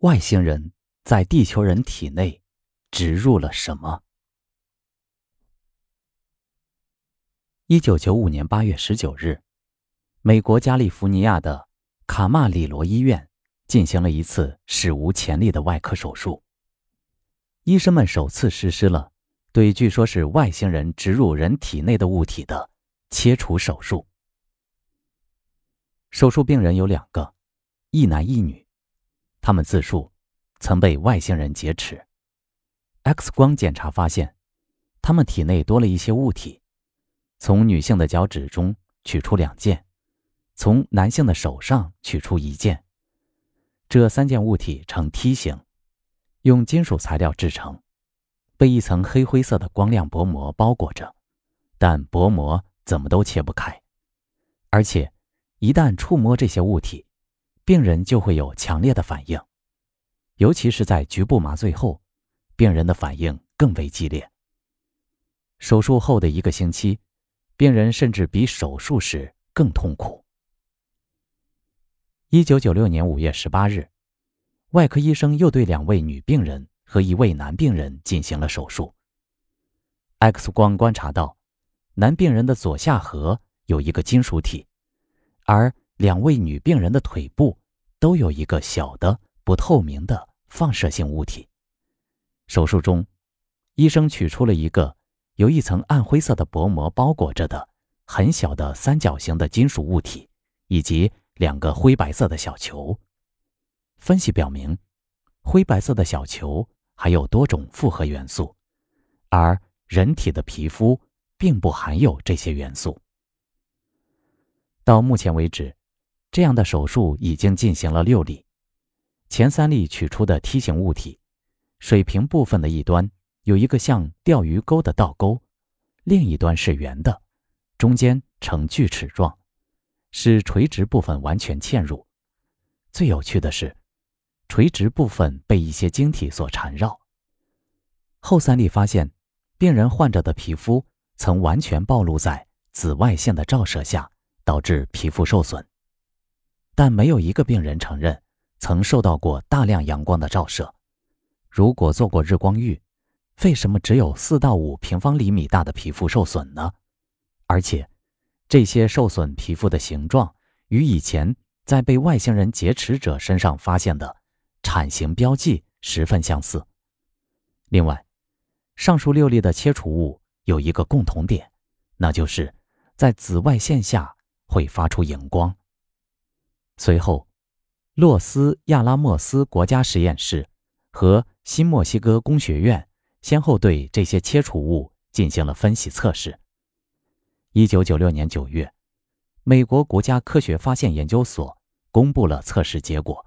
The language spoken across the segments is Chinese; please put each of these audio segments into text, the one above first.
外星人在地球人体内植入了什么？一九九五年八月十九日，美国加利福尼亚的卡马里罗医院进行了一次史无前例的外科手术。医生们首次实施了对据说是外星人植入人体内的物体的切除手术。手术病人有两个，一男一女。他们自述曾被外星人劫持。X 光检查发现，他们体内多了一些物体。从女性的脚趾中取出两件，从男性的手上取出一件。这三件物体呈梯形，用金属材料制成，被一层黑灰色的光亮薄膜包裹着，但薄膜怎么都切不开。而且，一旦触摸这些物体，病人就会有强烈的反应，尤其是在局部麻醉后，病人的反应更为激烈。手术后的一个星期，病人甚至比手术时更痛苦。一九九六年五月十八日，外科医生又对两位女病人和一位男病人进行了手术。X 光观察到，男病人的左下颌有一个金属体，而两位女病人的腿部。都有一个小的不透明的放射性物体。手术中，医生取出了一个由一层暗灰色的薄膜包裹着的很小的三角形的金属物体，以及两个灰白色的小球。分析表明，灰白色的小球含有多种复合元素，而人体的皮肤并不含有这些元素。到目前为止。这样的手术已经进行了六例，前三例取出的梯形物体，水平部分的一端有一个像钓鱼钩的倒钩，另一端是圆的，中间呈锯齿状，使垂直部分完全嵌入。最有趣的是，垂直部分被一些晶体所缠绕。后三例发现，病人患者的皮肤曾完全暴露在紫外线的照射下，导致皮肤受损。但没有一个病人承认曾受到过大量阳光的照射。如果做过日光浴，为什么只有四到五平方厘米大的皮肤受损呢？而且，这些受损皮肤的形状与以前在被外星人劫持者身上发现的铲形标记十分相似。另外，上述六例的切除物有一个共同点，那就是在紫外线下会发出荧光。随后，洛斯亚拉莫斯国家实验室和新墨西哥工学院先后对这些切除物进行了分析测试。一九九六年九月，美国国家科学发现研究所公布了测试结果，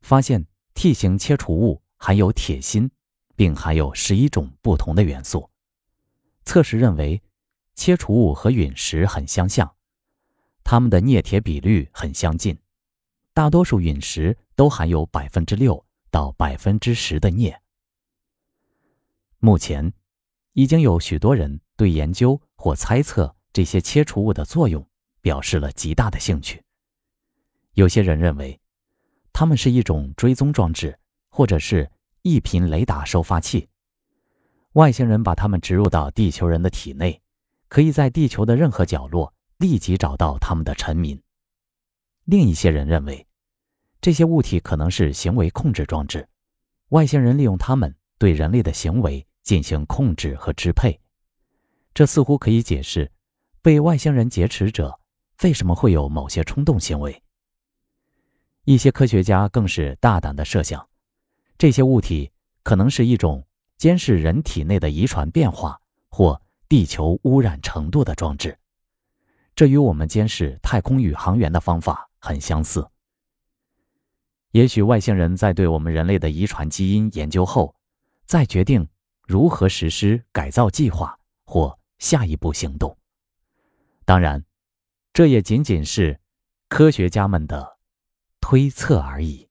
发现 T 型切除物含有铁锌，并含有十一种不同的元素。测试认为，切除物和陨石很相像，它们的镍铁比率很相近。大多数陨石都含有百分之六到百分之十的镍。目前，已经有许多人对研究或猜测这些切除物的作用表示了极大的兴趣。有些人认为，它们是一种追踪装置，或者是一频雷达收发器。外星人把它们植入到地球人的体内，可以在地球的任何角落立即找到他们的臣民。另一些人认为，这些物体可能是行为控制装置，外星人利用它们对人类的行为进行控制和支配。这似乎可以解释被外星人劫持者为什么会有某些冲动行为。一些科学家更是大胆地设想，这些物体可能是一种监视人体内的遗传变化或地球污染程度的装置，这与我们监视太空宇航员的方法。很相似。也许外星人在对我们人类的遗传基因研究后，再决定如何实施改造计划或下一步行动。当然，这也仅仅是科学家们的推测而已。